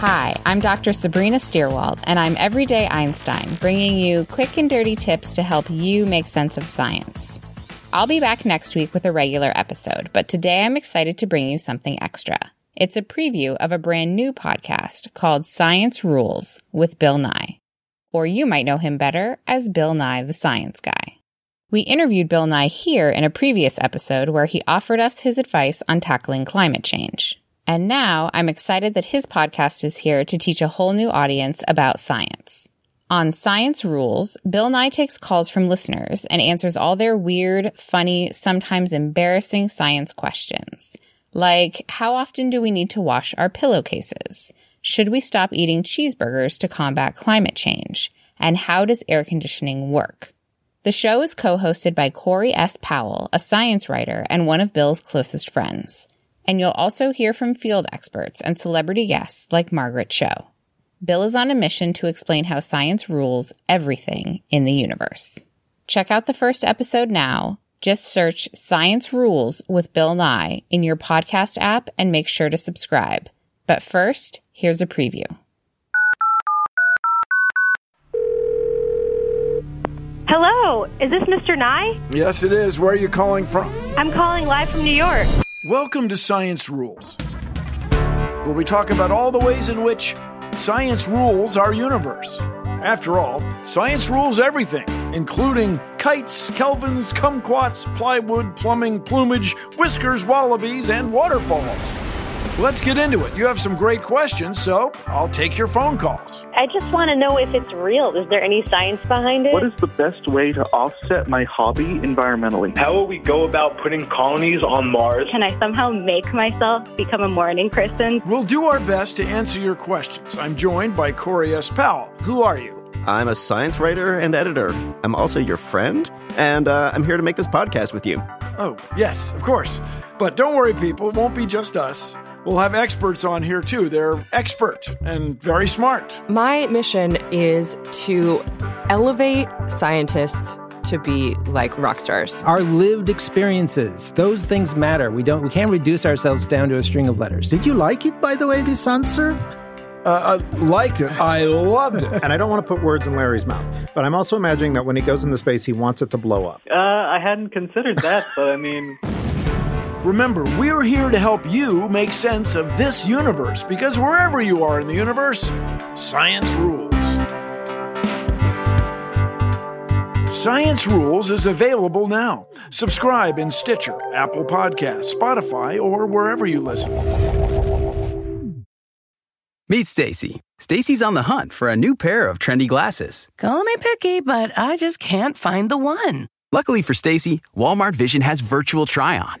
Hi, I'm Dr. Sabrina Stierwalt, and I'm Everyday Einstein, bringing you quick and dirty tips to help you make sense of science. I'll be back next week with a regular episode, but today I'm excited to bring you something extra. It's a preview of a brand new podcast called Science Rules with Bill Nye. Or you might know him better as Bill Nye the Science Guy. We interviewed Bill Nye here in a previous episode where he offered us his advice on tackling climate change. And now I'm excited that his podcast is here to teach a whole new audience about science. On Science Rules, Bill Nye takes calls from listeners and answers all their weird, funny, sometimes embarrassing science questions. Like, how often do we need to wash our pillowcases? Should we stop eating cheeseburgers to combat climate change? And how does air conditioning work? The show is co-hosted by Corey S. Powell, a science writer and one of Bill's closest friends and you'll also hear from field experts and celebrity guests like Margaret Cho. Bill is on a mission to explain how science rules everything in the universe. Check out the first episode now. Just search Science Rules with Bill Nye in your podcast app and make sure to subscribe. But first, here's a preview. Hello, is this Mr. Nye? Yes, it is. Where are you calling from? I'm calling live from New York. Welcome to Science Rules, where we talk about all the ways in which science rules our universe. After all, science rules everything, including kites, kelvins, kumquats, plywood, plumbing, plumage, whiskers, wallabies, and waterfalls. Let's get into it. You have some great questions, so I'll take your phone calls. I just want to know if it's real. Is there any science behind it? What is the best way to offset my hobby environmentally? How will we go about putting colonies on Mars? Can I somehow make myself become a morning person? We'll do our best to answer your questions. I'm joined by Corey S. Powell. Who are you? I'm a science writer and editor. I'm also your friend, and uh, I'm here to make this podcast with you. Oh, yes, of course. But don't worry, people, it won't be just us. We'll have experts on here too. They're expert and very smart. My mission is to elevate scientists to be like rock stars. Our lived experiences, those things matter. We don't we can't reduce ourselves down to a string of letters. Did you like it by the way this answer? Uh, I liked it. I loved it. and I don't want to put words in Larry's mouth, but I'm also imagining that when he goes into space, he wants it to blow up. Uh, I hadn't considered that, but I mean. Remember, we're here to help you make sense of this universe because wherever you are in the universe, science rules. Science Rules is available now. Subscribe in Stitcher, Apple Podcasts, Spotify, or wherever you listen. Meet Stacy. Stacy's on the hunt for a new pair of trendy glasses. Call me picky, but I just can't find the one. Luckily for Stacy, Walmart Vision has virtual try on.